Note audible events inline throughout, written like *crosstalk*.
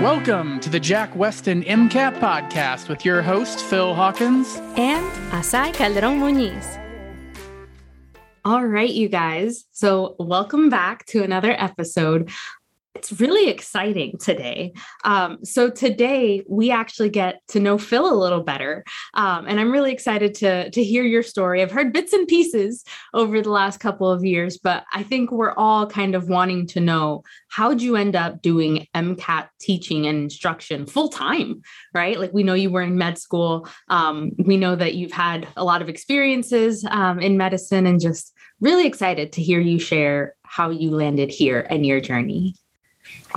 Welcome to the Jack Westin MCAT podcast with your host, Phil Hawkins. and Asai Calderon Muniz. All right, you guys. So, welcome back to another episode. It's really exciting today. Um, so, today we actually get to know Phil a little better. Um, and I'm really excited to, to hear your story. I've heard bits and pieces over the last couple of years, but I think we're all kind of wanting to know how'd you end up doing MCAT teaching and instruction full time, right? Like, we know you were in med school. Um, we know that you've had a lot of experiences um, in medicine and just really excited to hear you share how you landed here and your journey.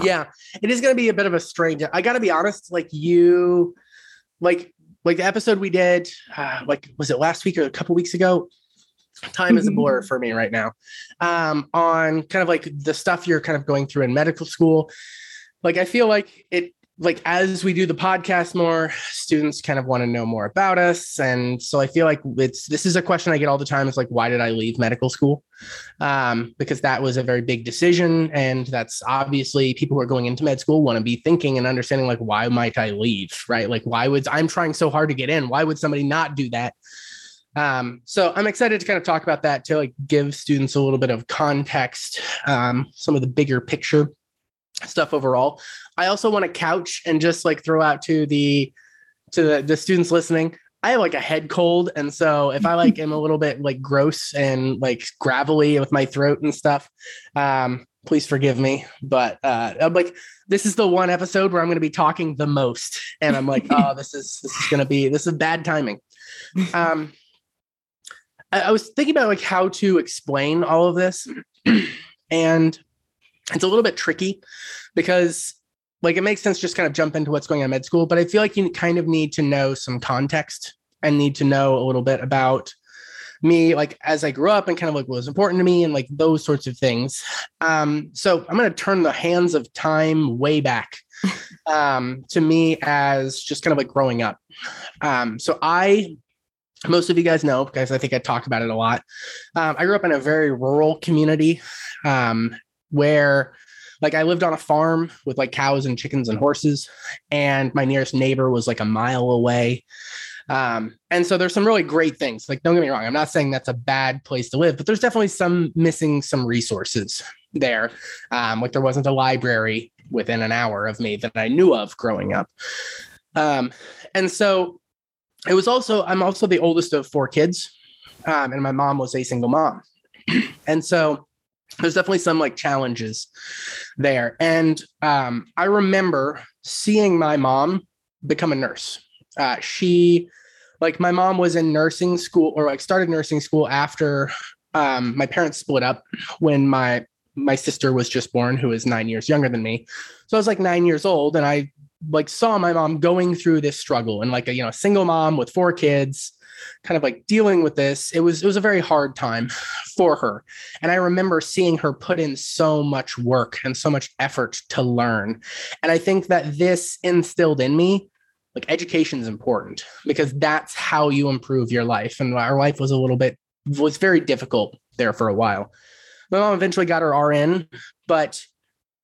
Yeah, it is going to be a bit of a strange. I got to be honest, like you, like like the episode we did, uh, like was it last week or a couple weeks ago? Time is a blur for me right now. Um, on kind of like the stuff you're kind of going through in medical school. Like I feel like it like as we do the podcast more students kind of want to know more about us. And so i feel like it's this is a question i get all the time it's like why did i leave medical school? Um, because that was a very big decision and that's obviously people who are going into med school want to be thinking and understanding like why might i leave right? Like why would i'm trying so hard to get in why would somebody not do that? Um, so i'm excited to kind of talk about that to like give students a little bit of context um, some of the bigger picture stuff overall. I also want to couch and just like throw out to the to the, the students listening. I have like a head cold, and so if I like am a little bit like gross and like gravelly with my throat and stuff, um, please forgive me. But uh, I'm like, this is the one episode where I'm going to be talking the most, and I'm like, oh, this is this is going to be this is bad timing. Um, I, I was thinking about like how to explain all of this, and it's a little bit tricky because like it makes sense just kind of jump into what's going on in med school but i feel like you kind of need to know some context and need to know a little bit about me like as i grew up and kind of like what was important to me and like those sorts of things. Um so i'm going to turn the hands of time way back *laughs* um to me as just kind of like growing up. Um so i most of you guys know because i think i talked about it a lot. Um, i grew up in a very rural community. Um, where like I lived on a farm with like cows and chickens and horses, and my nearest neighbor was like a mile away. Um, and so there's some really great things. Like, don't get me wrong, I'm not saying that's a bad place to live, but there's definitely some missing some resources there. Um, like there wasn't a library within an hour of me that I knew of growing up. Um, and so it was also, I'm also the oldest of four kids. Um, and my mom was a single mom. *clears throat* and so there's definitely some like challenges there. And um, I remember seeing my mom become a nurse. Uh, she, like, my mom was in nursing school or like started nursing school after um, my parents split up when my my sister was just born, who is nine years younger than me. So I was like nine years old, and I like saw my mom going through this struggle and like a you know single mom with four kids kind of like dealing with this it was it was a very hard time for her. And i remember seeing her put in so much work and so much effort to learn. And i think that this instilled in me like education is important because that's how you improve your life. And our life was a little bit was very difficult there for a while. My mom eventually got her rn but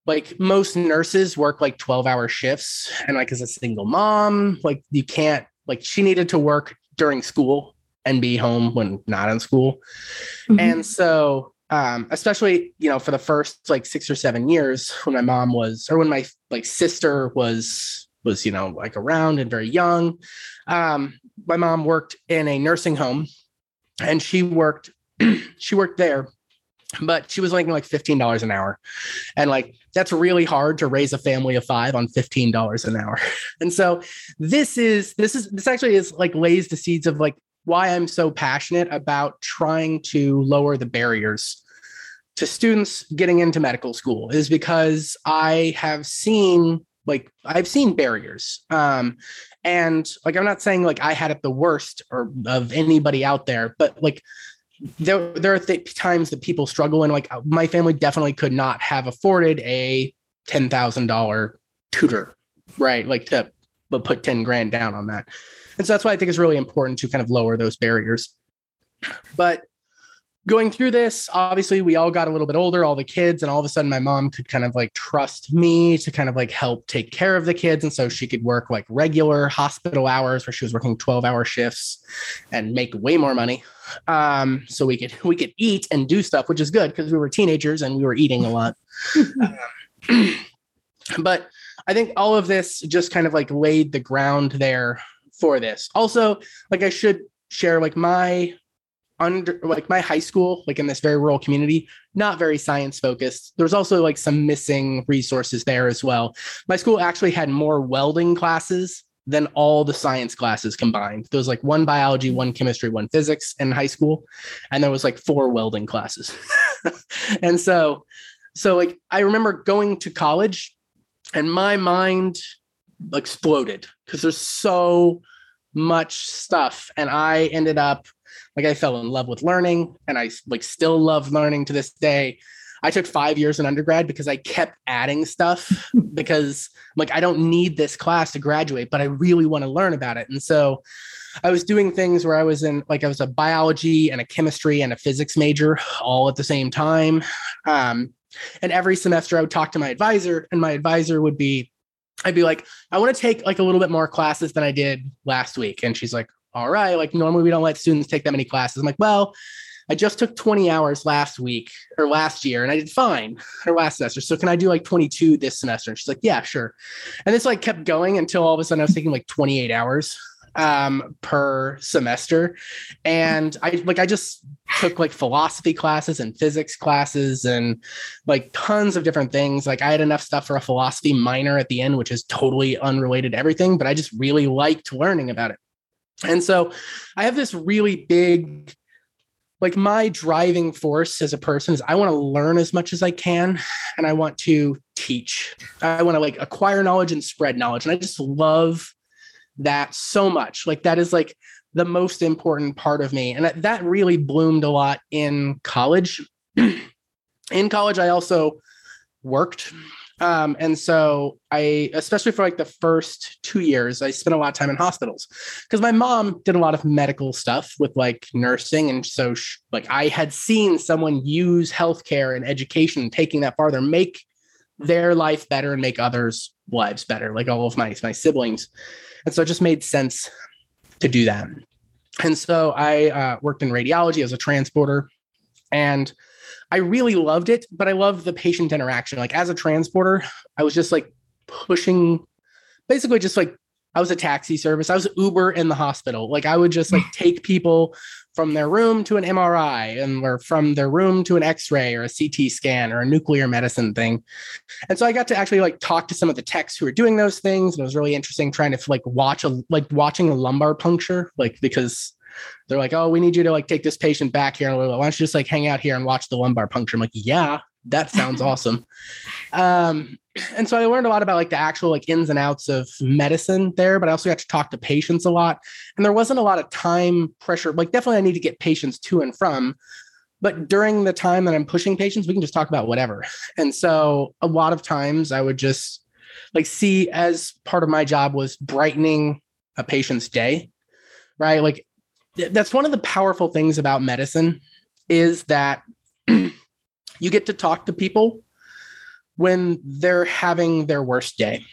like most nurses work like 12 hour shifts. And like as a single mom like you can't like she needed to work during school and be home when not in school. Mm-hmm. And so um, especially you know for the first like six or seven years when my mom was or when my like sister was was you know like around and very young um, my mom worked in a nursing home and she worked *clears throat* she worked there but she was making like $15 an hour. And like that's really hard to raise a family of five on $15 an hour. *laughs* And so this is this is this actually is like lays the seeds of like why i'm so passionate about trying to lower the barriers to students getting into medical school is because i have seen like i've seen barriers. Um and like i'm not saying like i had it the worst or of anybody out there but like there there are th- times that people struggle and like uh, my family definitely could not have afforded a ten thousand dollar tutor, right? Like to but put ten grand down on that, and so that's why I think it's really important to kind of lower those barriers. But going through this, obviously, we all got a little bit older, all the kids, and all of a sudden, my mom could kind of like trust me to kind of like help take care of the kids. And so she could work like regular hospital hours where she was working 12 hour shifts and make way more money. Um, so we could we could eat and do stuff, which is good because we were teenagers and we were eating a lot. um, *laughs* but I think all of this just kind of like laid the ground there for this. Also, like I should share like my under like my high school like in this very rural community not very science focused. There's also like some missing resources there as well. My school actually had more welding classes than all the science classes combined. There was like one biology one chemistry one physics in high school and there was like four welding classes. *laughs* And so so like i remember going to college and my mind exploded because there's so much stuff and i ended up like I fell in love with learning and I like still love learning to this day. I took five years in undergrad because I kept adding stuff *laughs* because like I don't need this class to graduate, but I really want to learn about it. And so I was doing things where I was in like I was a biology and a chemistry and a physics major all at the same time. Um, and every semester I would talk to my advisor, and my advisor would be, I'd be like, I want to take like a little bit more classes than I did last week. And she's like, all right, like normally we don't let students take that many classes. I'm like, well, I just took 20 hours last week or last year and I did fine *laughs* or last semester. So can I do like 22 this semester? And she's like, yeah, sure. And this like kept going until all of a sudden I was taking like 28 hours um, per semester. And I like, I just took like philosophy classes and physics classes and like tons of different things. Like I had enough stuff for a philosophy minor at the end, which is totally unrelated to everything, but I just really liked learning about it. And so I have this really big, like my driving force as a person is I want to learn as much as I can and I want to teach. I want to like acquire knowledge and spread knowledge. And I just love that so much. Like that is like the most important part of me. And that, that really bloomed a lot in college. *clears throat* in college, I also worked um, and so I, especially for like the first two years, I spent a lot of time in hospitals because my mom did a lot of medical stuff with like nursing. And so like I had seen someone use healthcare and education, taking that farther, make their life better and make others' lives better, like all of my, my siblings. And so it just made sense to do that. And so I uh, worked in radiology as a transporter. And I really loved it, but I loved the patient interaction. Like as a transporter, I was just like pushing, basically just like I was a taxi service. I was Uber in the hospital. Like I would just like *sighs* take people from their room to an MRI and or from their room to an X-ray or a CT scan or a nuclear medicine thing. And so I got to actually like talk to some of the techs who were doing those things. And it was really interesting trying to like watch a like watching a lumbar puncture, like because they're like, oh, we need you to like take this patient back here. Why don't you just like hang out here and watch the lumbar puncture? I'm like, yeah, that sounds *laughs* awesome. Um, and so I learned a lot about like the actual like ins and outs of medicine there, but I also got to talk to patients a lot. And there wasn't a lot of time pressure. Like definitely I need to get patients to and from. But during the time that I'm pushing patients, we can just talk about whatever. And so a lot of times I would just like see as part of my job was brightening a patient's day, right? Like that's one of the powerful things about medicine is that *clears throat* you get to talk to people when they're having their worst day.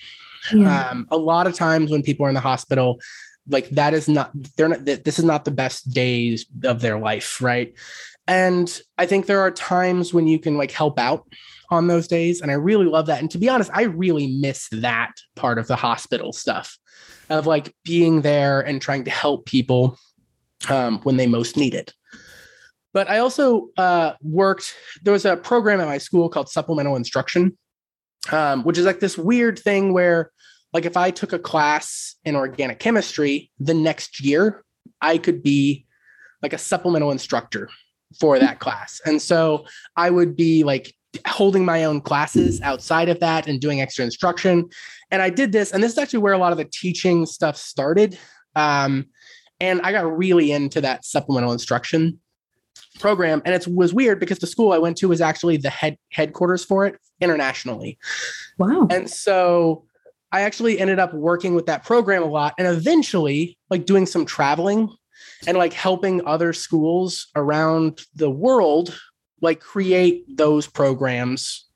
Yeah. Um, a lot of times when people are in the hospital, like that is not they're not this is not the best days of their life, right? And I think there are times when you can like help out on those days, and I really love that. And to be honest, I really miss that part of the hospital stuff of like being there and trying to help people um, when they most need it. But I also uh, worked, there was a program at my school called supplemental instruction, um, which is like this weird thing where, like, if I took a class in organic chemistry the next year, I could be like a supplemental instructor for that class. And so I would be like holding my own classes outside of that and doing extra instruction. And I did this, and this is actually where a lot of the teaching stuff started. Um, and I got really into that supplemental instruction program. And it was weird because the school I went to was actually the head headquarters for it internationally. Wow. And so I actually ended up working with that program a lot and eventually like doing some traveling. and like helping other schools around the world like create those programs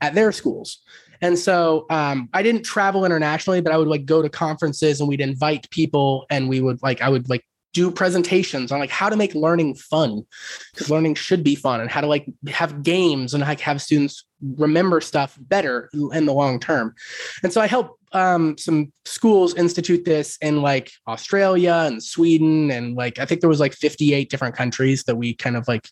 at their schools. And so um, I didn't travel internationally, but I would like go to conferences and we'd invite people and we would like, I would like do presentations on like how to make learning fun because learning should be fun and how to like have games and like have students remember stuff better in the long term. And so I help um, some schools institute this in like Australia and Sweden and like I think there was like 58 different countries that we kind of like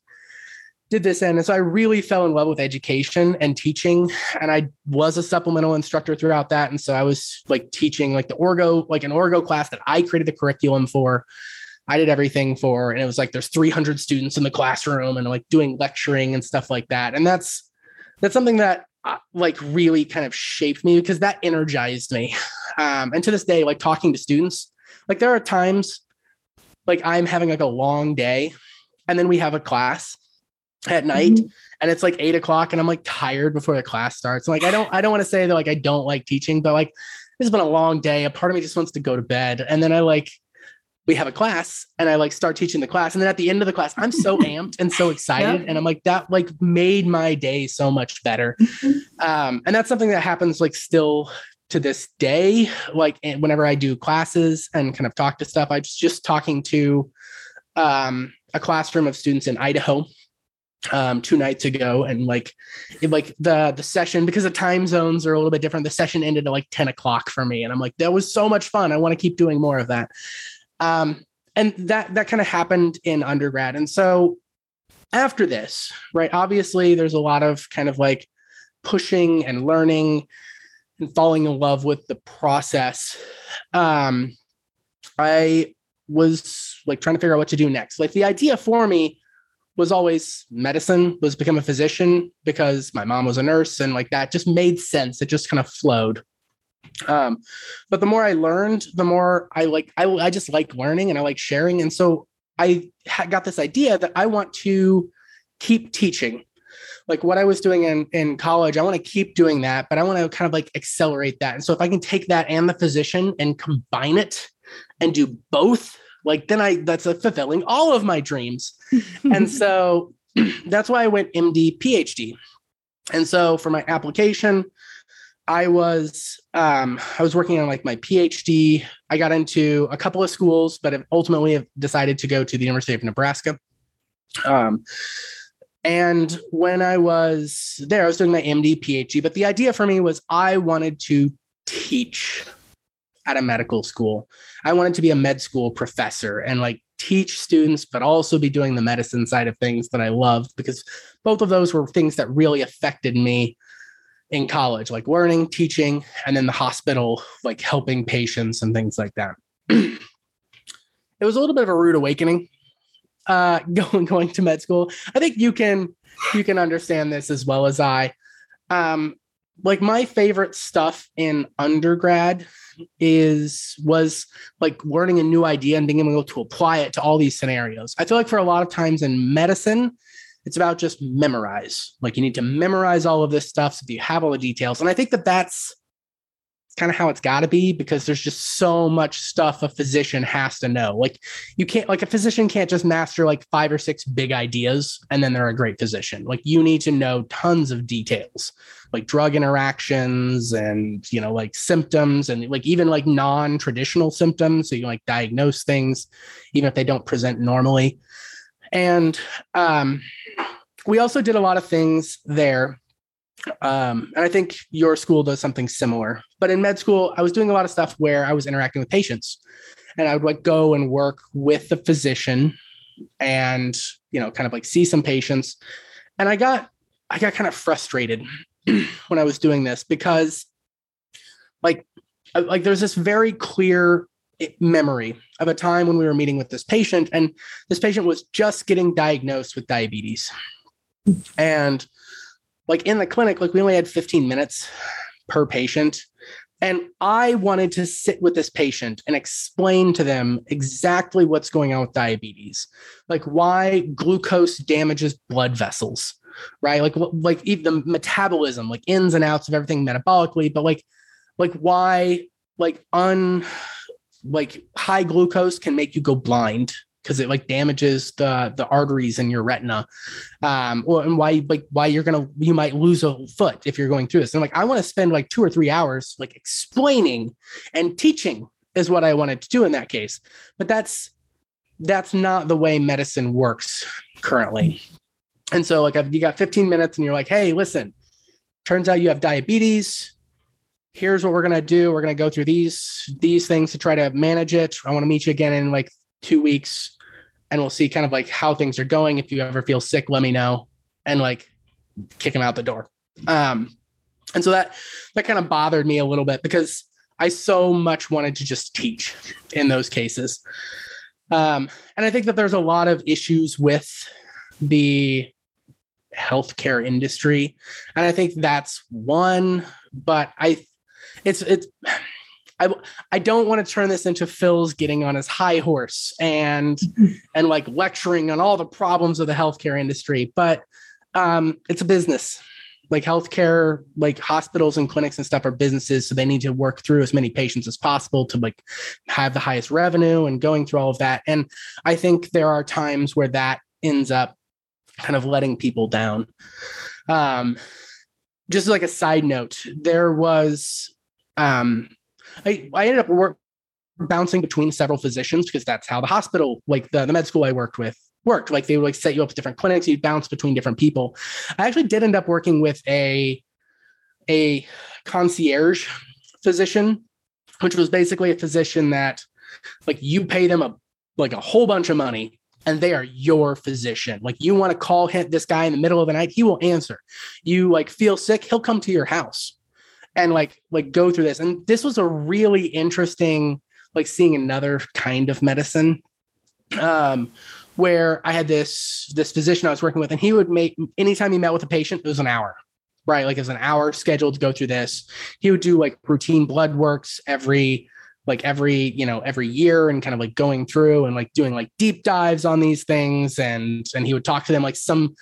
did this. And so I really fell in love with education and teaching. And I was a supplemental instructor throughout that. And so I was like teaching like the orgo, like an orgo class that I created the curriculum for. I did everything for, and it was like there's 300 students in the classroom and like doing lecturing and stuff like that. And that's that's something that uh, like really kind of shaped me because that energized me. Um, and to this day, like talking to students, like there are times like I'm having like a long day, and then we have a class, at night mm-hmm. and it's like eight o'clock and I'm like tired before the class starts. Like I don't I don't want to say that like I don't like teaching, but like this has been a long day. A part of me just wants to go to bed. And then I like we have a class and I like start teaching the class. And then at the end of the class, I'm so *laughs* amped and so excited. Yep. And I'm like, that like made my day so much better. Mm-hmm. Um, and that's something that happens like still to this day. Like whenever I do classes and kind of talk to stuff, I was just talking to um, a classroom of students in Idaho um two nights ago and like it, like the the session because the time zones are a little bit different the session ended at like 10 o'clock for me and i'm like that was so much fun. I want to keep doing more of that. Um and that that kind of happened in undergrad. And so after this right obviously there's a lot of kind of like pushing and learning and falling in love with the process. Um i was like trying to figure out what to do next. Like the idea for me was always medicine, was become a physician because my mom was a nurse and like that just made sense. It just kind of flowed. Um, but the more I learned, the more I like, I, I just like learning and I like sharing. And so I got this idea that I want to keep teaching. Like what I was doing in, in college, I want to keep doing that, but I want to kind of like accelerate that. And so if I can take that and the physician and combine it and do both, like then I that's a fulfilling all of my dreams. and *laughs* so *clears throat* that's why I went MD PhD. And so for my application, I was um, I was working on like my PhD. I got into a couple of schools, but ultimately have decided to go to the University of Nebraska. Um, and when I was there, I was doing my MD PhD. But the idea for me was I wanted to teach at a medical school. I wanted to be a med school professor and like teach students, but also be doing the medicine side of things that I loved because both of those were things that really affected me in college, like learning, teaching, and then the hospital, like helping patients and things like that. *clears throat* it was a little bit of a rude awakening uh *laughs* going going to med school. I think you can you can understand this as well as I. Um like my favorite stuff in undergrad is was like learning a new idea and being able to apply it to all these scenarios. I feel like for a lot of times in medicine, it's about just memorize. Like you need to memorize all of this stuff so that you have all the details. And I think that that's kind of how it's got to be because there's just so much stuff a physician has to know. Like you can't like a physician can't just master like five or six big ideas and then they're a great physician. Like you need to know tons of details, like drug interactions and you know like symptoms and like even like non-traditional symptoms so you like diagnose things even if they don't present normally. And um we also did a lot of things there um, and I think your school does something similar. But in med school, I was doing a lot of stuff where I was interacting with patients, and I would like go and work with the physician, and you know, kind of like see some patients. And I got I got kind of frustrated *clears throat* when I was doing this because, like, like there's this very clear memory of a time when we were meeting with this patient, and this patient was just getting diagnosed with diabetes, and like in the clinic, like we only had 15 minutes per patient. And I wanted to sit with this patient and explain to them exactly what's going on with diabetes, like why glucose damages blood vessels, right? Like, like even the metabolism, like ins and outs of everything metabolically, but like, like why, like un, like high glucose can make you go blind because it like damages the the arteries in your retina um or and why like why you're gonna you might lose a foot if you're going through this. And like i want to spend like two or three hours like explaining and teaching is what i wanted to do in that case. But that's that's not the way medicine works currently. And so like you got 15 minutes and you're like hey listen turns out you have diabetes. Here's what we're going to do. We're going to go through these these things to try to manage it. I want to meet you again in like two weeks and we'll see kind of like how things are going. If you ever feel sick, let me know and like kick him out the door. Um, and so that that kind of bothered me a little bit because I so much wanted to just teach in those cases. Um, and I think that there's a lot of issues with the healthcare industry. And I think that's one, but I it's it's I I don't want to turn this into Phil's getting on his high horse and *laughs* and like lecturing on all the problems of the healthcare industry, but um, it's a business. Like healthcare, like hospitals and clinics and stuff are businesses, so they need to work through as many patients as possible to like have the highest revenue and going through all of that. And I think there are times where that ends up kind of letting people down. Um, just like a side note, there was um I, I ended up work, bouncing between several physicians because that's how the hospital, like the, the med school I worked with, worked. Like they would like set you up with different clinics, you'd bounce between different people. I actually did end up working with a a concierge physician, which was basically a physician that like you pay them a like a whole bunch of money and they are your physician. Like you want to call him this guy in the middle of the night, he will answer. You like feel sick, he'll come to your house and like like go through this. And this was a really interesting like seeing another kind of medicine. Um, where I had this this physician I was working with, and he would make anytime he met with a patient, it was an hour, right? Like it was an hour scheduled to go through this. He would do like routine blood works every like every you know every year and kind of like going through and like doing like deep dives on these things and and he would talk to them like some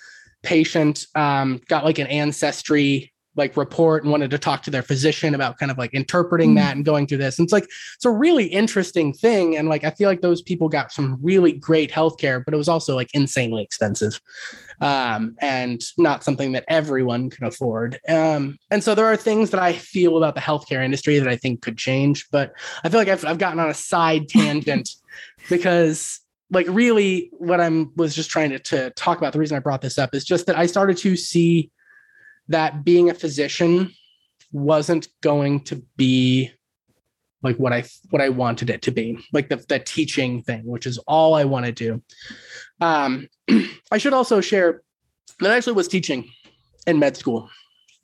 patient um, got like an ancestry like report and wanted to talk to their physician about kind of like interpreting mm. that and going through this. And it's like it's a really interesting thing. And like I feel like those people got some really great healthcare, but it was also like insanely expensive. Um, and not something that everyone can afford. Um, and so there are things that I feel about the healthcare industry that I think could change, but I feel like I've, I've gotten on a side tangent *laughs* because like really what I'm was just trying to, to talk about. The reason I brought this up is just that I started to see that being a physician wasn't going to be like what I what I wanted it to be, like the the teaching thing, which is all I want to do. Um, *clears throat* I should also share that I actually was teaching in med school,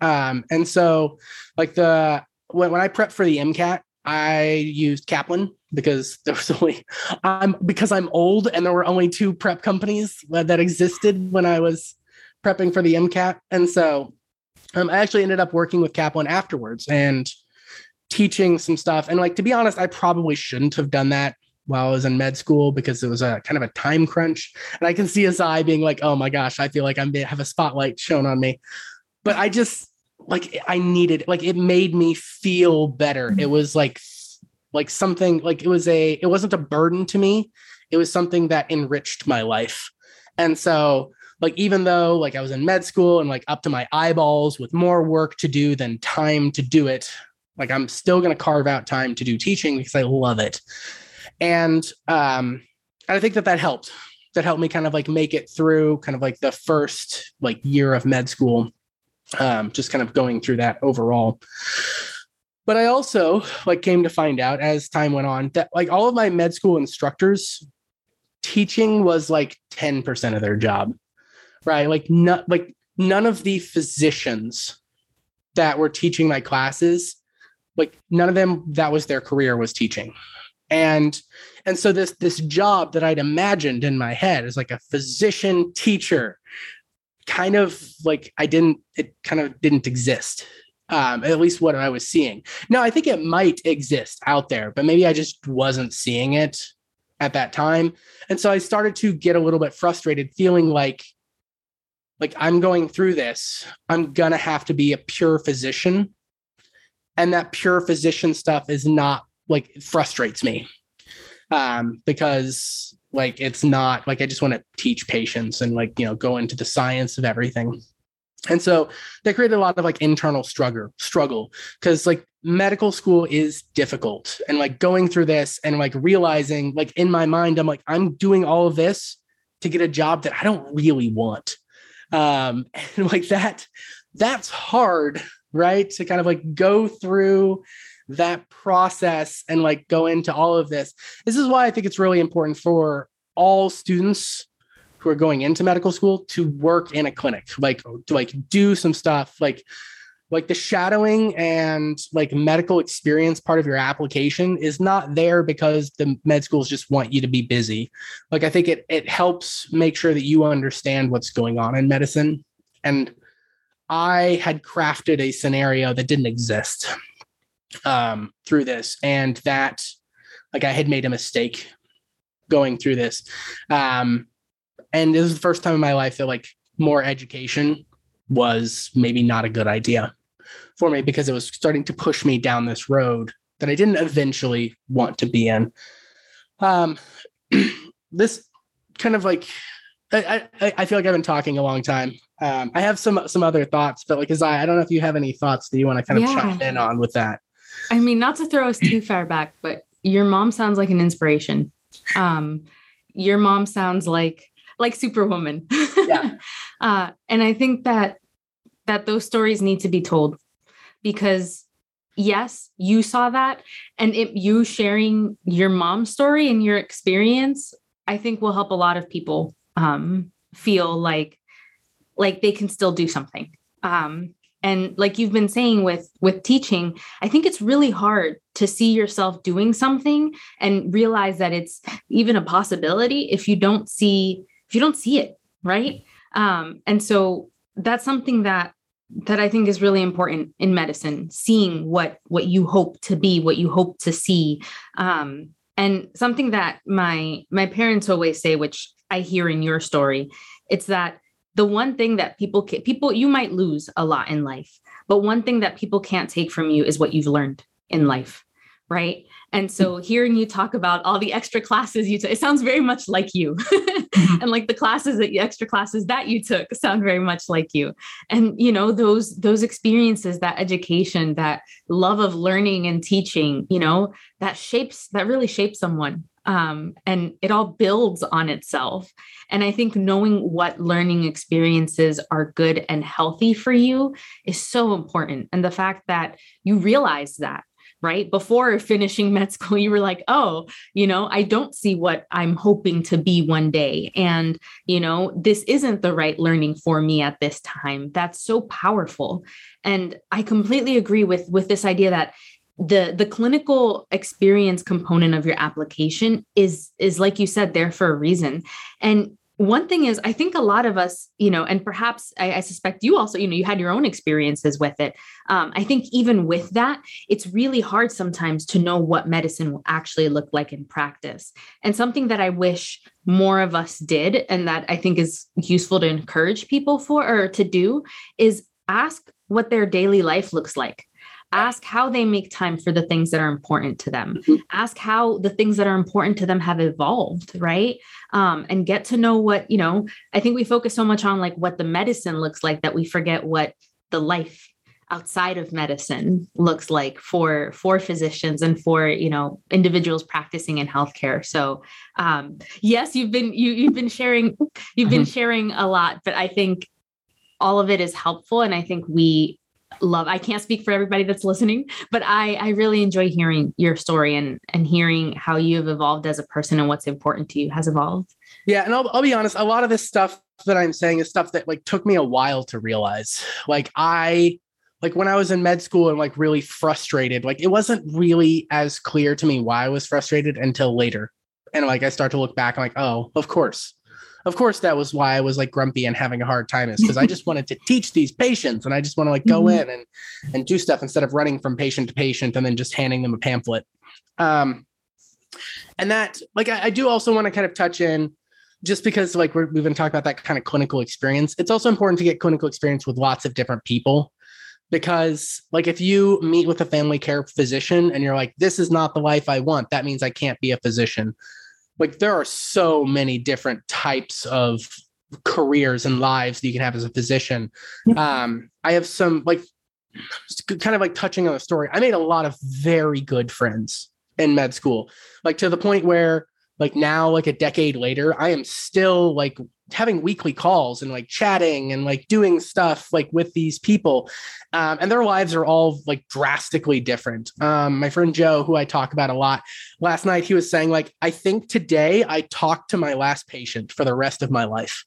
um, and so like the when when I prepped for the MCAT, I used Kaplan because there was *laughs* only I'm because I'm old and there were only two prep companies that existed when I was prepping for the MCAT, and so um, I actually ended up working with Kaplan afterwards and teaching some stuff. And like to be honest, I probably shouldn't have done that while I was in med school because it was a kind of a time crunch. And I can see his eye being like, "Oh my gosh, I feel like I'm have a spotlight shown on me." But I just like I needed like it made me feel better. It was like like something like it was a it wasn't a burden to me. It was something that enriched my life. And so like even though like I was in med school and like up to my eyeballs with more work to do than time to do it, like I'm still going to carve out time to do teaching because I love it. And um and I think that that helped. That helped me kind of like make it through kind of like the first like year of med school. Um just kind of going through that overall. But I also like came to find out as time went on that like all of my med school instructors teaching was like 10% of their job right? Like not like none of the physicians that were teaching my classes, like none of them that was their career was teaching. And and so this this job that I'd imagined in my head is like a physician teacher kind of like I didn't it kind of didn't exist. Um, at least what I was seeing. Now, I think it might exist out there, but maybe I just wasn't seeing it at that time. And so I started to get a little bit frustrated, feeling like like I'm going through this, I'm going to have to be a pure physician. And that pure physician stuff is not like it frustrates me um, because Like it's not like I just want to teach patients and like, you know, go into the science of everything. And so that created a lot of like internal struggle, struggle because like medical school is difficult and like going through this and like realizing like in my mind, I'm like, I'm doing all of this to get a job that I don't really want. Um, *laughs* and like that, that's hard, right? To kind of like go through that process and like go into all of this. This is why I think it's really important for all students who are going into medical school to work in a clinic, like to like do some stuff like like the shadowing and like medical experience part of your application is not there because the med schools just want you to be busy. Like I think it it helps make sure that you understand what's going on in medicine. And I had crafted a scenario that didn't exist um, through this, and that like I had made a mistake going through this. Um, and this is the first time in my life that like more education was maybe not a good idea for me because it was starting to push me down this road that I didn't eventually want to be in. Um, *clears throat* this kind of like I, I, I feel like I've been talking a long time. Um, I have some some other thoughts, but like as I I don't know if you have any thoughts that you want to kind of yeah. chime in on with that. I mean, not to throw us too far back, but your mom sounds like an inspiration. Um, your mom sounds like like Superwoman. *laughs* Yeah. uh, and I think that that those stories need to be told because yes, you saw that, and it, you sharing your mom's story and your experience, I think will help a lot of people um, feel like like they can still do something. Um, and like you've been saying with with teaching i think it's really hard to see yourself doing something and realize that it's even a possibility if you don't see if you don't see it right um and so that's something that that i think is really important in medicine seeing what what you hope to be what you hope to see. Um and something that my my parents always say which i hear in your story it's that the one thing that people can, people you might lose a lot in life but one thing that people can't take from you is what you've learned in life right and so hearing you talk about all the extra classes you took, it sounds very much like you. mm-hmm. *laughs* and like the classes that you extra classes that you took sound very much like you. And you know, those those experiences, that education, that love of learning and teaching, you know, that shapes that really shapes someone. Um, and it all builds on itself. And I think knowing what learning experiences are good and healthy for you is so important. And the fact that you realize that right? Before finishing med school, you were like, oh, you know, I don't see what I'm hoping to be one day. And, you know, this isn't the right learning for me at this time. That's so powerful. And I completely agree with with this idea that the the clinical experience component of your application is is like you said there for a reason and one thing is i think a lot of us you know and perhaps I, I, suspect you also you know you had your own experiences with it. Um, i think even with that it's really hard sometimes to know what medicine will actually look like in practice. And something that i wish more of us did and that i think is useful to encourage people for or to do is ask what their daily life looks like ask how they make time for the things that are important to them mm-hmm. ask how the things that are important to them have evolved right um, and get to know what you know i think we focus so much on like what the medicine looks like that we forget what the life outside of medicine looks like for for physicians and for you know individuals practicing in healthcare so um yes you've been you you've been sharing you've been mm-hmm. sharing a lot but i think all of it is helpful and i think we love i can't speak for everybody that's listening but i i really enjoy hearing your story and and hearing how you have evolved as a person and what's important to you has evolved. Yeah and i'll, I'll be honest a lot of this stuff that i'm saying is stuff that like took me a while to realize. Like i like when i was in med school and like really frustrated like it wasn't really as clear to me why i was frustrated until later. And like i start to look back i'm like oh of course of course that was why I was like grumpy and having a hard time is because I just *laughs* wanted to teach these patients and I just want to like go mm-hmm. in and and do stuff instead of running from patient to patient and then just handing them a pamphlet. Um, and that like I, I do also want to kind of touch in just because like we have been talking about that kind of clinical experience. It's also important to get clinical experience with lots of different people because like if you meet with a family care physician and you're like this is not the life I want, that means I can't be a physician like there are so many different types of careers and lives that you can have as a physician. Um, I have some like kind of like touching on the story. I made a lot of very good friends in med school, like to the point where like now, like a decade later, I am still like having weekly calls and like chatting and like doing stuff like with these people um, and their lives are all like drastically different. Um, my friend joe who i talk about a lot last night he was saying like i think today i talked to my last patient for the rest of my life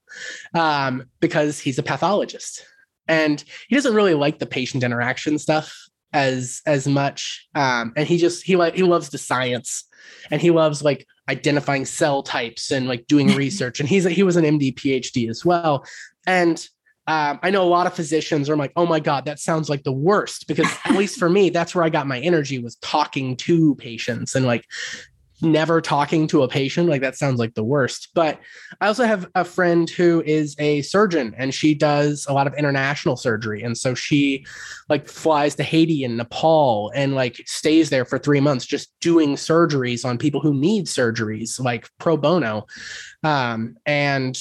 um, because he's a pathologist and he doesn't really like the patient interaction stuff as as much um, and he just he like he loves the science and he loves like identifying cell types and like doing *laughs* research. And he's he was an MD PhD as well. And um, I know a lot of physicians are like, oh my God, that sounds like the worst. Because at least for me, that's where I got my energy was talking to patients and like never talking to a patient like that sounds like the worst. But i also have a friend who is a surgeon and she does a lot of international surgery. And so she like flies to haiti and nepal and like stays there for three months just doing surgeries on people who need surgeries like pro bono. Um, and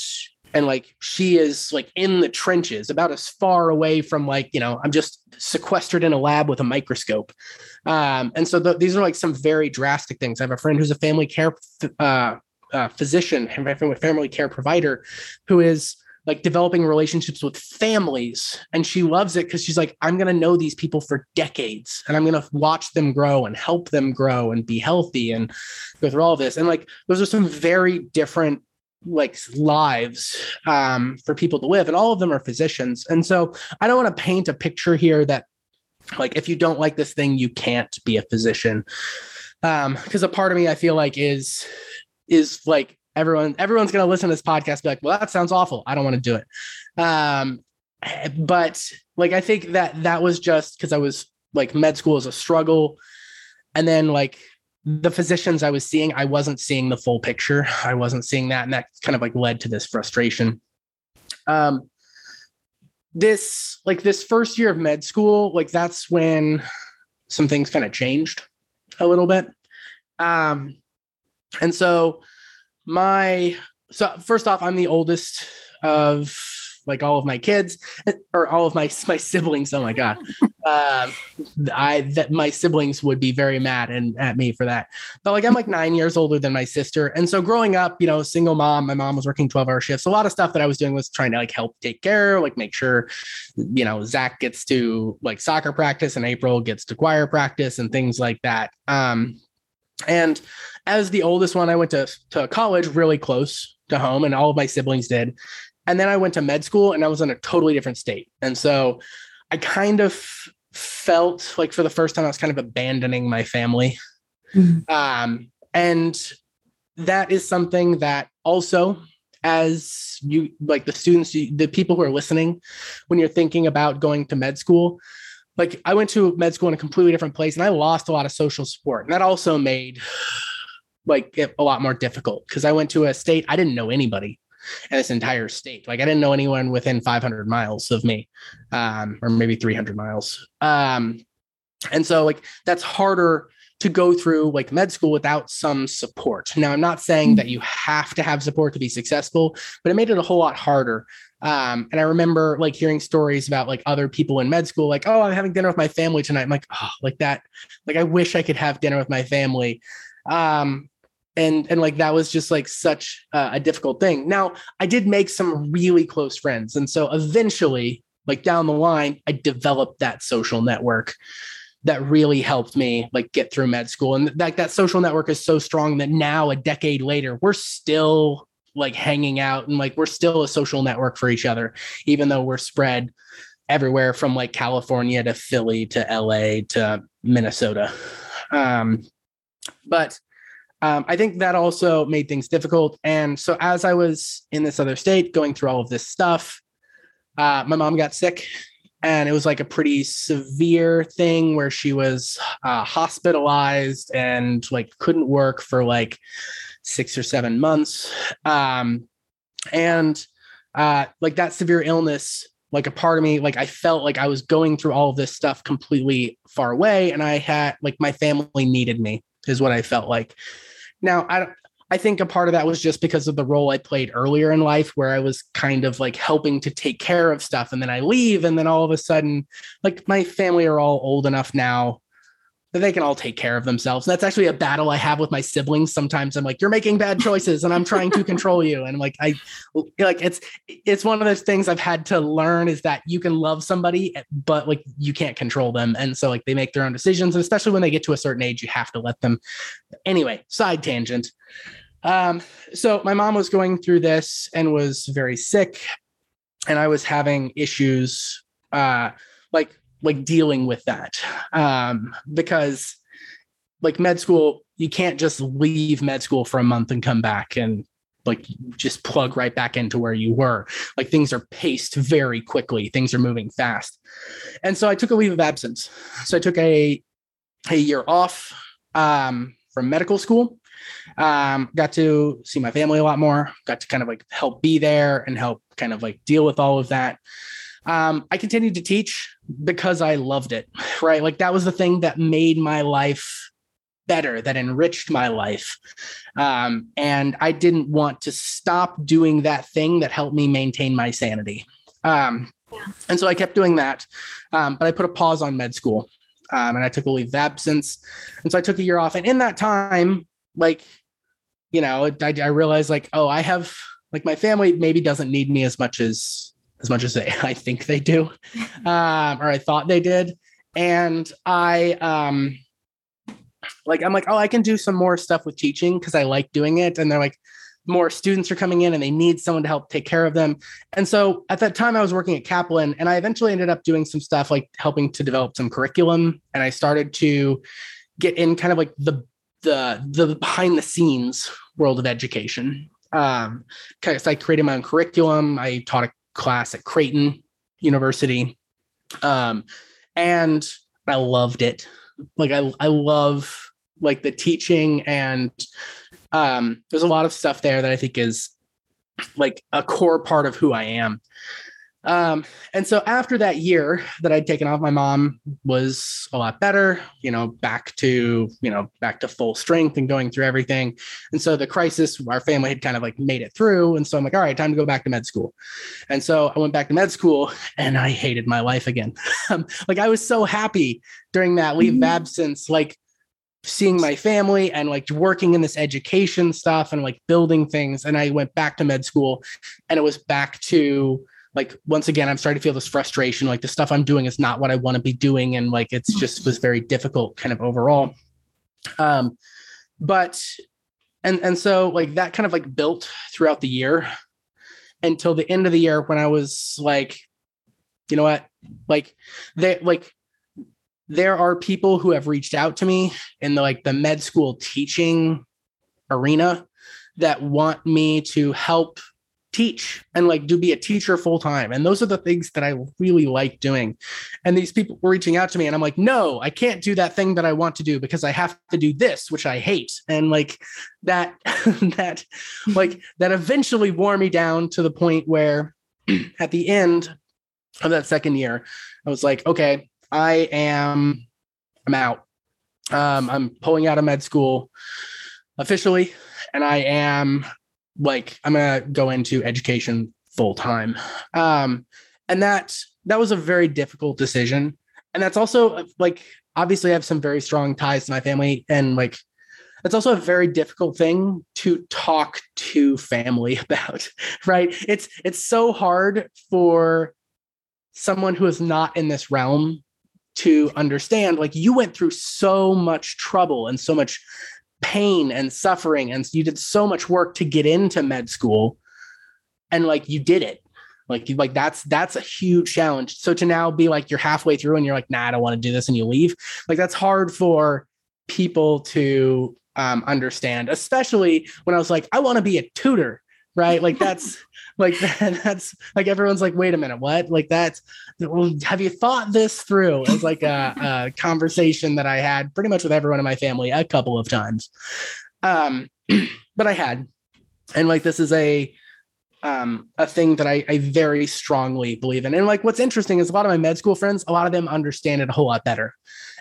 and like she is like in the trenches about as far away from like you know i'm just sequestered in a lab with a microscope. Um, and so the, these are like some very drastic things. I have a friend who's a family care uh, uh, physician a family care provider who is like developing relationships with families and she loves it because she's like i'm going to know these people for decades and i'm going to watch them grow and help them grow and be healthy and go through all of this. And like those are some very different like lives um, for people to live and all of them are physicians. And so i don't want to paint a picture here that like if you don't like this thing you can't be a physician. Um because a part of me i feel like is is like everyone everyone's to listen to this podcast be like well that sounds awful. I don't want to do it. Um but like i think that that was just because i was like med school is a struggle. And then like the physicians I was seeing, I wasn't seeing the full picture. I wasn't seeing that. And that kind of like led to this frustration. Um, this, like this first year of med school, like that's when some things kind of changed a little bit. Um, and so my, so first off, I'm the oldest of like all of my kids *laughs* or all of my *laughs* my siblings. Oh my god, um, I that my siblings would be very mad and at me for that. But like I'm like nine years older than my sister, and so growing up, you know, single mom. My mom was working twelve hour shifts. A lot of stuff that I was doing was trying to like help take care, like make sure, you know, Zach gets to like soccer practice and April gets to choir practice and things like that. Um, and as the oldest one, I went to to college really close to home, and all of my siblings did. And then I went to med school and I was in a totally different state. And so I kind of felt like for the first time I was kind of abandoning my family. Mm-hmm. Um, and that is something that also as you like the students the people who are listening when you're thinking about going to med school like i went to med school in a completely different place and i lost a lot of social support and that also made like it a lot more difficult because i went to a state i didn't know anybody in this entire state. Like I didn't know anyone within 500 miles of me, um, or maybe 300 miles. Um, and so like that's harder to go through like med school without some support. Now, I'm not saying that you have to have support to be successful, but it made it a whole lot harder. Um, and I remember like hearing stories about like other people in med school, like, oh, I'm having dinner with my family tonight. I'm like, oh, like that. Like, I wish I could have dinner with my family. Um, and and like that was just like such a difficult thing. Now i did make some really close friends and so eventually like down the line i developed that social network that really helped me like get through med school. And that that social network is so strong that now a decade later we're still like hanging out and like we're still a social network for each other even though we're spread everywhere from like california to philly to la to minnesota. Um but um, I think that also made things difficult. And so as I was in this other state going through all of this stuff, uh, my mom got sick and it was like a pretty severe thing where she was uh, hospitalized and like couldn't work for like six or seven months. Um, and uh, like that severe illness, like a part of me, like I felt like I was going through all of this stuff completely far away, and I had like my family needed me, is what I felt like. Now, I I think a part of that was just because of the role I played earlier in life, where I was kind of like helping to take care of stuff. And then I leave. And then all of a sudden, like my family are all old enough now that they can all take care of themselves. And that's actually a battle I have with my siblings. Sometimes I'm like, you're making bad choices and I'm trying to control you. And like, I like it's, it's one of those things I've had to learn is that you can love somebody, but like you can't control them. And so like they make their own decisions. And especially when they get to a certain age, you have to let them. Anyway, side tangent. Um, so my mom was going through this and was very sick. And I was having issues, uh, like like dealing with that. Um, because like med school you can't just leave med school for a month and come back and like just plug right back into where you were. Like things are paced very quickly. Things are moving fast. And so i took a leave of absence. So i took a a year off um, from medical school. Um, got to see my family a lot more got to kind of like help be there and help kind of like deal with all of that um, I continued to teach because I loved it, *laughs* right? Like that was the thing that made my life better, that enriched my life. Um, and I didn't want to stop doing that thing that helped me maintain my sanity. Um, and so I kept doing that. Um, but I put a pause on med school um, and I took a leave of absence. And so I took a year off. And in that time, like, you know, I, I realized like, oh, I have like my family maybe doesn't need me as much as as much as they, *laughs* I think they do, um, or I thought they did. And I, um, like, I'm like, oh, I can do some more stuff with teaching because I like doing it. And they're like, more students are coming in and they need someone to help take care of them. And so at that time, I was working at Kaplan and I eventually ended up doing some stuff like helping to develop some curriculum. And I started to get in kind of like the the the behind the scenes world of education. Um, because I created my own curriculum. I taught a class at Creighton University. Um, and I loved it. Like I, I love like the teaching and um, there's a lot of stuff there that I think is like a core part of who I am. Um, and so after that year that I'd taken off, my mom was a lot better, you know, back to, you know, back to full strength and going through everything. And so the crisis, our family had kind of like made it through. And so I'm like, all right, time to go back to med school. And so I went back to med school and I hated my life again. *laughs* like I was so happy during that leave of mm-hmm. absence, like seeing my family and like working in this education stuff and like building things. And I went back to med school and it was back to, like once again i'm starting to feel this frustration like the stuff i'm doing is not what i want to be doing and like it's just was very difficult kind of overall. Um but and and so like that kind of like built throughout the year until the end of the year when i was like you know what? Like they like there are people who have reached out to me in the like the med school teaching arena that want me to help teach and like do be a teacher full time. And those are the things that I really like doing. And these people were reaching out to me and I'm like, no, I can't do that thing that I want to do because I have to do this, which I hate. And like that, *laughs* that, like that eventually wore me down to the point where *clears throat* at the end of that second year, I was like, okay, I am, I'm out. Um, I'm pulling out of med school officially and I am like I'm gonna go into education full time. Um, and that that was a very difficult decision. And that's also like obviously I have some very strong ties to my family, and like it's also a very difficult thing to talk to family *laughs* about, right? It's it's so hard for someone who is not in this realm to understand like you went through so much trouble and so much pain and suffering and you did so much work to get into med school and like you did it. Like you like that's that's a huge challenge. So to now be like you're halfway through and you're like nah i don't want to do this and you leave like that's hard for people to um, understand especially when i was like i want to be a tutor right? Like that's *laughs* like that, that's like everyone's like wait a minute what? Like that's well, have you thought this through? It's like a, a, conversation that i had pretty much with everyone in my family a couple of times. Um *clears throat* but i had. And like this is a um a thing that I, I very strongly believe in. And like what's interesting is a lot of my med school friends a lot of them understand it a whole lot better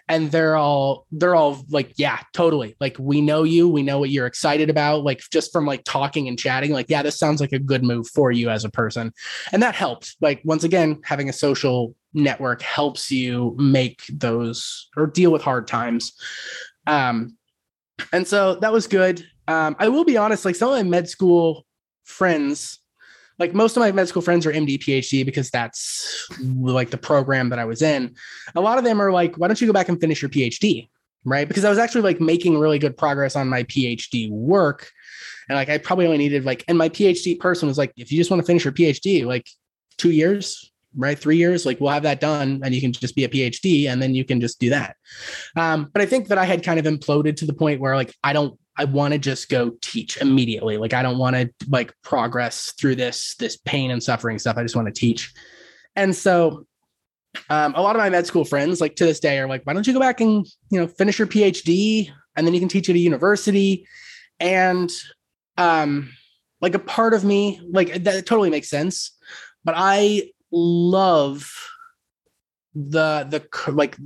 and they're all they're all like yeah totally. Like we know you. We know what you're excited about. Like just from like talking and chatting like yeah this sounds like a good move for you as a person. And that helps. Like once again having a social network helps you make those or deal with hard times. Um and so that was good. Um i will be honest like some of my med school friends like most of my med school friends are MD PhD because that's like the program that I was in. A lot of them are like, why don't you go back and finish your PhD? Right. Because I was actually like making really good progress on my PhD work. And like I probably only needed like, and my PhD person was like, if you just want to finish your PhD, like two years, right? Three years, like we'll have that done and you can just be a PhD and then you can just do that. Um, but I think that I had kind of imploded to the point where like I don't I want to just go teach immediately. Like I don't want to like progress through this this pain and suffering stuff. I just want to teach. And so um, a lot of my med school friends, like to this day, are like, why don't you go back and you know finish your PhD and then you can teach at a university? And um, like a part of me, like that totally makes sense. But I love the the like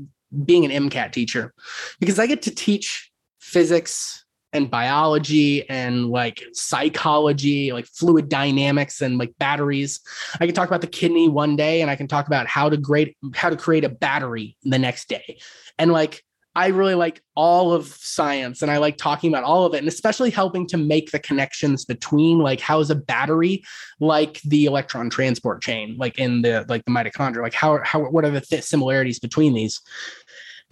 being an MCAT teacher because I get to teach physics and biology and like psychology, like fluid dynamics and like batteries. I can talk about the kidney one day and I can talk about how to create how to create a battery the next day. And like I really like all of science and I like talking about all of it and especially helping to make the connections between like how is a battery like the electron transport chain like in the like the mitochondria like how how what are the th- similarities between these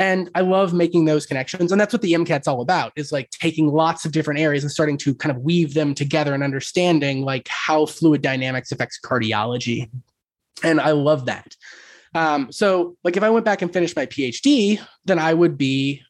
and I love making those connections. And that's what the MCAT's all about is like taking lots of different areas and starting to kind of weave them together and understanding like how fluid dynamics affects cardiology. And I love that. Um, so like if I went back and finished my PhD, then I would be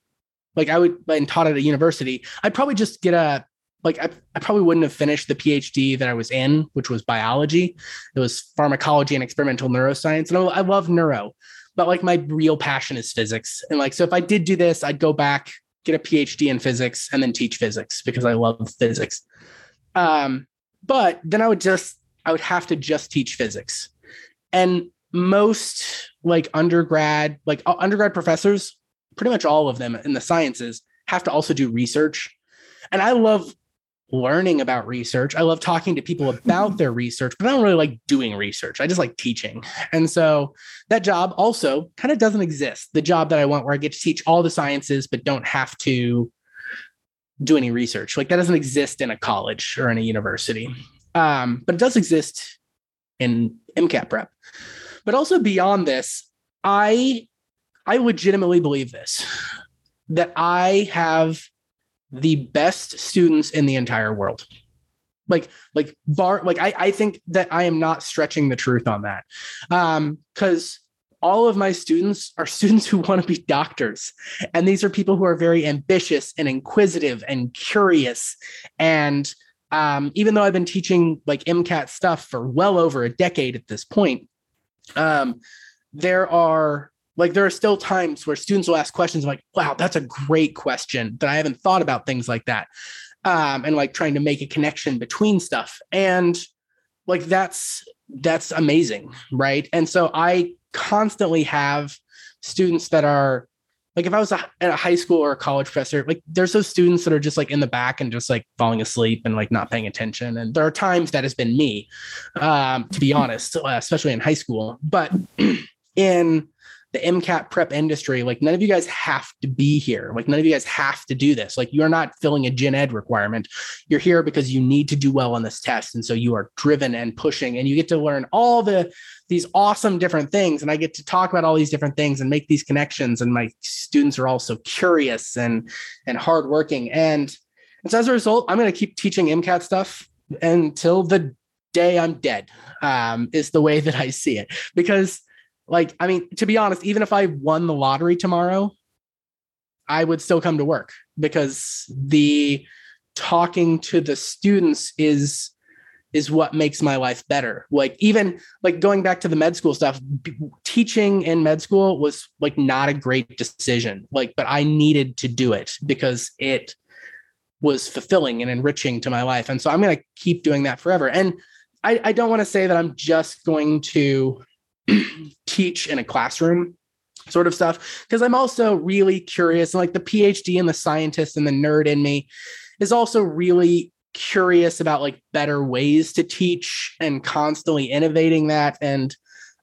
like I would and taught at a university, I'd probably just get a like I, I probably wouldn't have finished the PhD that I was in, which was biology. It was pharmacology and experimental neuroscience. And I, I love neuro but like my real passion is physics. And like, so if I did do this, I'd go back, get a PhD in physics, and then teach physics because I love physics. Um, but then I would just, I would have to just teach physics. And most like undergrad, like uh, undergrad professors, pretty much all of them in the sciences have to also do research. And I love learning about research. I love talking to people about their research, but I don't really like doing research. I just like teaching. And so that job also kind of doesn't exist. The job that I want where I get to teach all the sciences, but don't have to do any research. Like that doesn't exist in a college or in a university. Um, but it does exist in MCAT prep. But also beyond this, I I legitimately believe this that I have the best students in the entire world. Like like bar like i i think that i am not stretching the truth on that. Um because all of my students are *laughs* students who want to be doctors. And these are people who are very ambitious and inquisitive and curious. And um, even though i've been teaching like mcat stuff for well over a decade at this point um, there are like there are still times where students will ask questions like, wow, that's a great question that I haven't thought about things like that. Um, and like trying to make a connection between stuff. And like that's that's amazing, right? And so I constantly have students that are like if I was a, a high school or a college professor, like there's those students that are just like in the back and just like falling asleep and like not paying attention. And there are times that has been me, um, to be honest, uh, especially in high school. But *clears throat* in the MCAT prep industry, like none of you guys have to be here. Like none of you guys have to do this. Like you're not filling a gen ed requirement. You're here because you need to do well on this test. And so you are driven and pushing and you get to learn all the these awesome different things. And I get to talk about all these different things and make these connections. And my students are also curious and and hardworking. And, and so as a result, I'm going to keep teaching MCAT stuff until the day I'm dead, um, is the way that I see it. Because like, I mean, to be honest, even if I won the lottery tomorrow, I would still come to work because the talking to the students is is what makes my life better. Like even like going back to the med school stuff, teaching in med school was like not a great decision. Like, but I needed to do it because it was fulfilling and enriching to my life. And so I'm going to keep doing that forever. And I, I don't want to say that I'm just going to *clears throat* teach in a classroom sort of stuff because I'm also really curious. Like the PhD and the scientist and the nerd in me is also really curious about like better ways to teach and constantly innovating that. And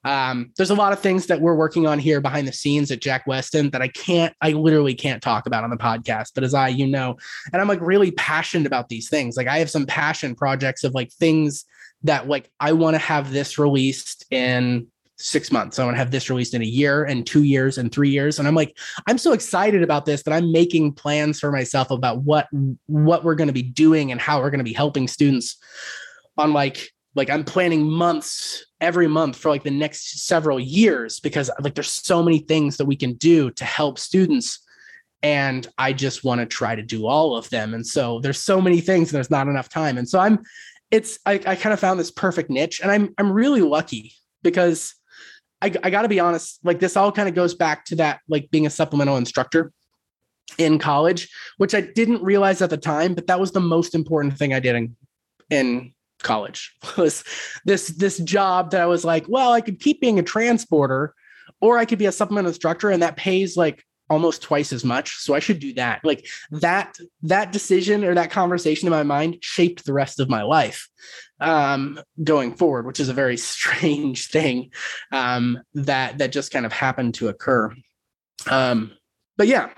um, there's a lot of things that we're working on here behind the scenes at Jack Westin that I can't, I literally can't talk about on the podcast. But as I, you know, and I'm like really passionate about these things. Like I have some passion projects of like things that like I want to have this released in six months. I want to have this released in a year and two years and three years. And I'm like, I'm so excited about this that I'm making plans for myself about what what we're going to be doing and how we're going to be helping students on like like I'm planning months every month for like the next several years because like there's so many things that we can do to help students and I just want to try to do all of them. And so there's so many things and there's not enough time. And so I'm it's I, I kind of found this perfect niche and I'm I'm really lucky because I, I got to be honest, like this all kind of goes back to that, like being a supplemental instructor in college, which I didn't realize at the time, but that was the most important thing I did in, in college *laughs* was this, this job that I was like, well, I could keep being a transporter or I could be a supplemental instructor and that pays like almost twice as much so i should do that. Like that that decision or that conversation in my mind shaped the rest of my life um going forward which is a very *laughs* strange thing um that that just kind of happened to occur. Um but yeah.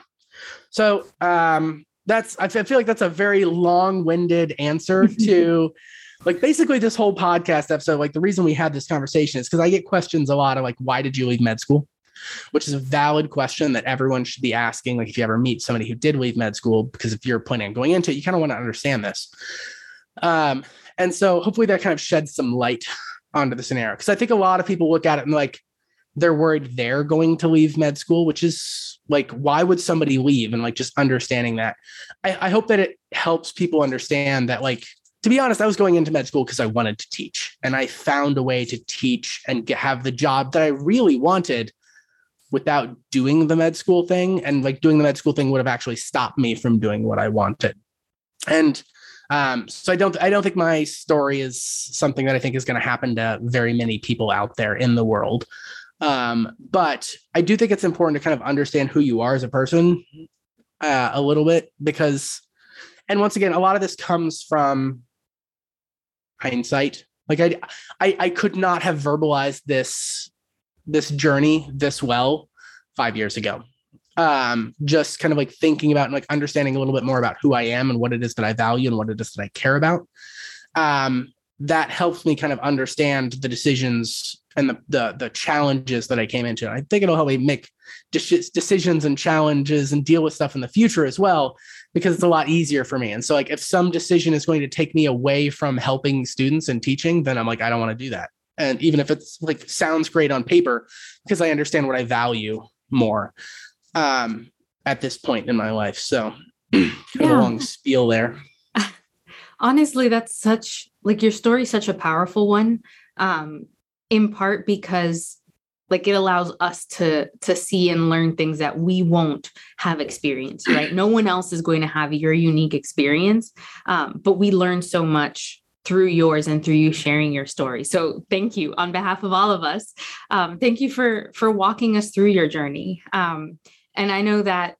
So um that's i feel like that's a very long-winded answer *laughs* to like basically this whole podcast episode like the reason we had this conversation is because i get questions a lot of like why did you leave med school which is a valid question that everyone should be asking. Like if you ever meet somebody who did leave med school, because if you're planning on going into it, you kind of want to understand this. Um, and so hopefully that kind of sheds some light onto the scenario. Because I think a lot of people look at it and like they're worried they're going to leave med school, which is like, why would somebody leave? And like just understanding that. I, I hope that it helps people understand that like to be honest, I was going into med school because I wanted to teach, and I found a way to teach and have the job that I really wanted without doing the med school thing and like doing the med school thing would have actually stopped me from doing what i wanted. And um, so i don't i don't think my story is something that i think is going to happen to very many people out there in the world. Um, but i do think it's important to kind of understand who you are as a person uh, a little bit because and once again a lot of this comes from hindsight. Like I, I i could not have verbalized this this journey this well five years ago. Um, just kind of like thinking about and like understanding a little bit more about who I am and what it is that I value and what it is that I care about. Um, that helps me kind of understand the decisions and the, the the challenges that I came into. I think it'll help me make decisions and challenges and deal with stuff in the future as well, because it's a lot easier for me. And so, like, if some decision is going to take me away from helping students and teaching, then I'm like, I don't want to do that and even if it's like sounds great on paper because i understand what i value more um at this point in my life. So *clears throat* kind yeah. of a long spiel there. *laughs* Honestly that's such like your story such a powerful one um in part because like it allows us to to see and learn things that we won't have experienced right? No one else is going to have your unique experience um, but we learn so much through yours and through you sharing your story. So thank you on behalf of all of us. Um, thank you for for walking us through your journey. Um, and I know that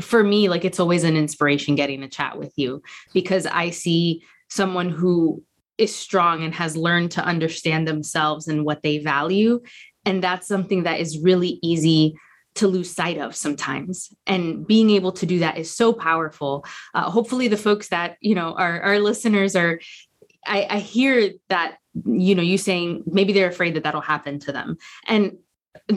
for me, like it's always an inspiration getting to chat with you because I see someone who is strong and has learned to understand themselves and what they value. And that's something that is really easy to lose sight of sometimes and being able to do that is so powerful uh, hopefully the folks that you know our, our listeners are I, I hear that you know you saying maybe they're afraid that that'll happen to them. And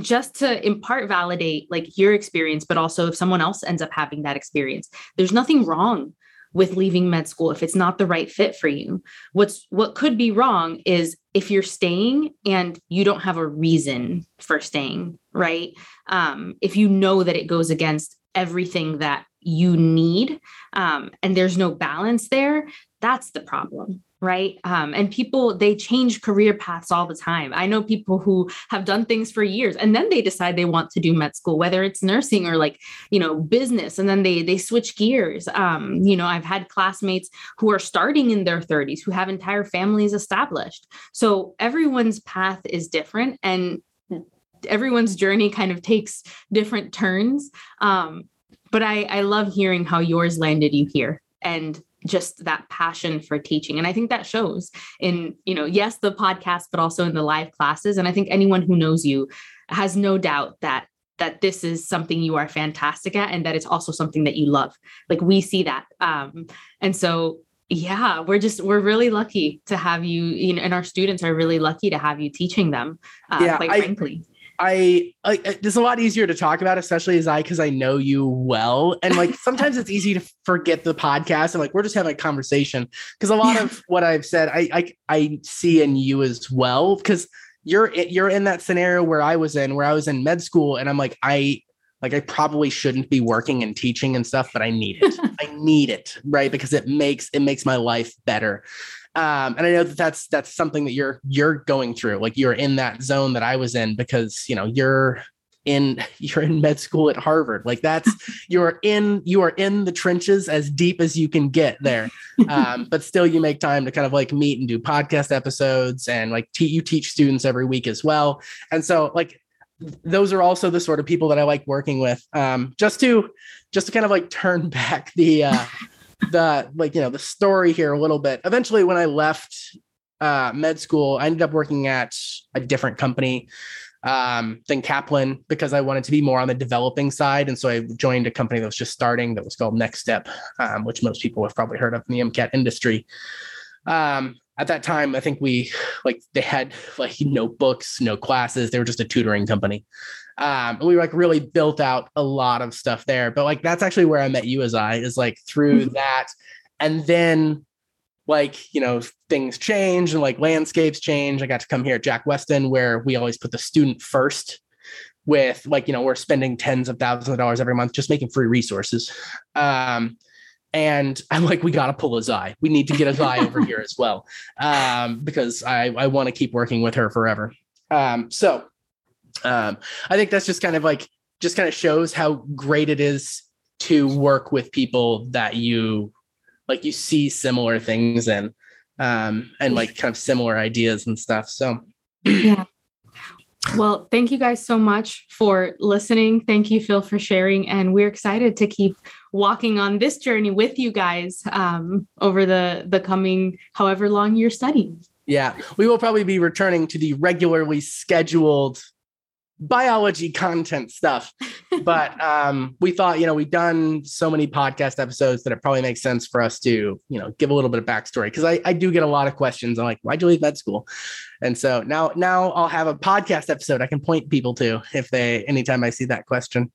just to in part validate like your experience but also if someone else ends up having that experience there's nothing wrong with leaving med school if it's not the right fit for you. What's what could be wrong is if you're staying and you don't have a reason for staying right? Um, if you know that it goes against everything that you need um, and there's no balance there that's the problem right? Um, and people they change career paths all the time. I know people who have done things for years and then they decide they want to do med school whether it's nursing or like you know business and then they they switch gears. Um, you know i've had classmates who are starting in their 30s who have entire families established. So everyone's path is different and everyone's journey kind of takes different turns. Um, but I, I love hearing how yours landed you here. And just that passion for teaching. And i think that shows in you know yes the podcast but also in the live classes. And i think anyone who knows you has no doubt that that this is something you are fantastic at and that it's also something that you love. Like we see that. Um and so yeah we're just we're really lucky to have you, you know, and our students are really lucky to have you teaching them uh, yeah, quite I, frankly I, I it's a lot easier to talk about, especially as I because I know you well. And like *laughs* sometimes it's easy to forget the podcast and like we're just having a conversation. Because a lot yeah. of what I've said, I, I I see in you as well. Because you're you're in that scenario where I was in, where I was in med school, and I'm like, I like I probably shouldn't be working and teaching and stuff, but I need it. *laughs* I need it, right? Because it makes it makes my life better. Um, and I know that that's that's something that you're you're going through. Like you're in that zone that I was in because you know you're in *laughs* you're in med school at Harvard. Like that's *laughs* you're in you are in the trenches as deep as you can get there. Um, but still you make time to kind of like meet and do podcast episodes and like te- you teach students every week as well. And so like those are also the sort of people that I like working with. Um, just to just to kind of like turn *laughs* back the uh the like you know the story here a little bit. Eventually, when I left uh, med school, I ended up working at a different company um, than Kaplan because I wanted to be more on the developing side, and so I joined a company that was just starting that was called Next Step, um, which most people have probably heard of in the MCAT industry. Um, at that time, I think we like they had like no books, no classes. They were just a tutoring company. Um, and we like really built out a lot of stuff there. But like that's actually where I met you as I is like through mm-hmm. that. And then like, you know, things change and like landscapes change. I got to come here at Jack Westin where we always put the student first with like, you know, we're spending tens of thousands of dollars every month just making free resources. Um, and *laughs* I'm like, we got to pull a Zai. We need to get a Zai over *laughs* here as well, um, because I, I want to keep working with her forever. Um, so um, I think that's just kind of like just kind of shows how great it is to work with people that you like you see similar things and um and like kind of similar ideas and stuff so yeah *clears throat* well thank you guys so much for listening thank you phil for sharing and we're excited to keep walking on this journey with you guys um, over the the coming however long you're studying yeah we will probably be returning to the regularly scheduled biology content stuff. *laughs* but um, we thought, you know, we've done so many podcast episodes that it probably makes sense for us to, you know, give a little bit of backstory because I, I do get a lot of questions. I'm like, why'd you leave med school? And so now now I'll have a podcast episode I can point people to if they anytime I see that question.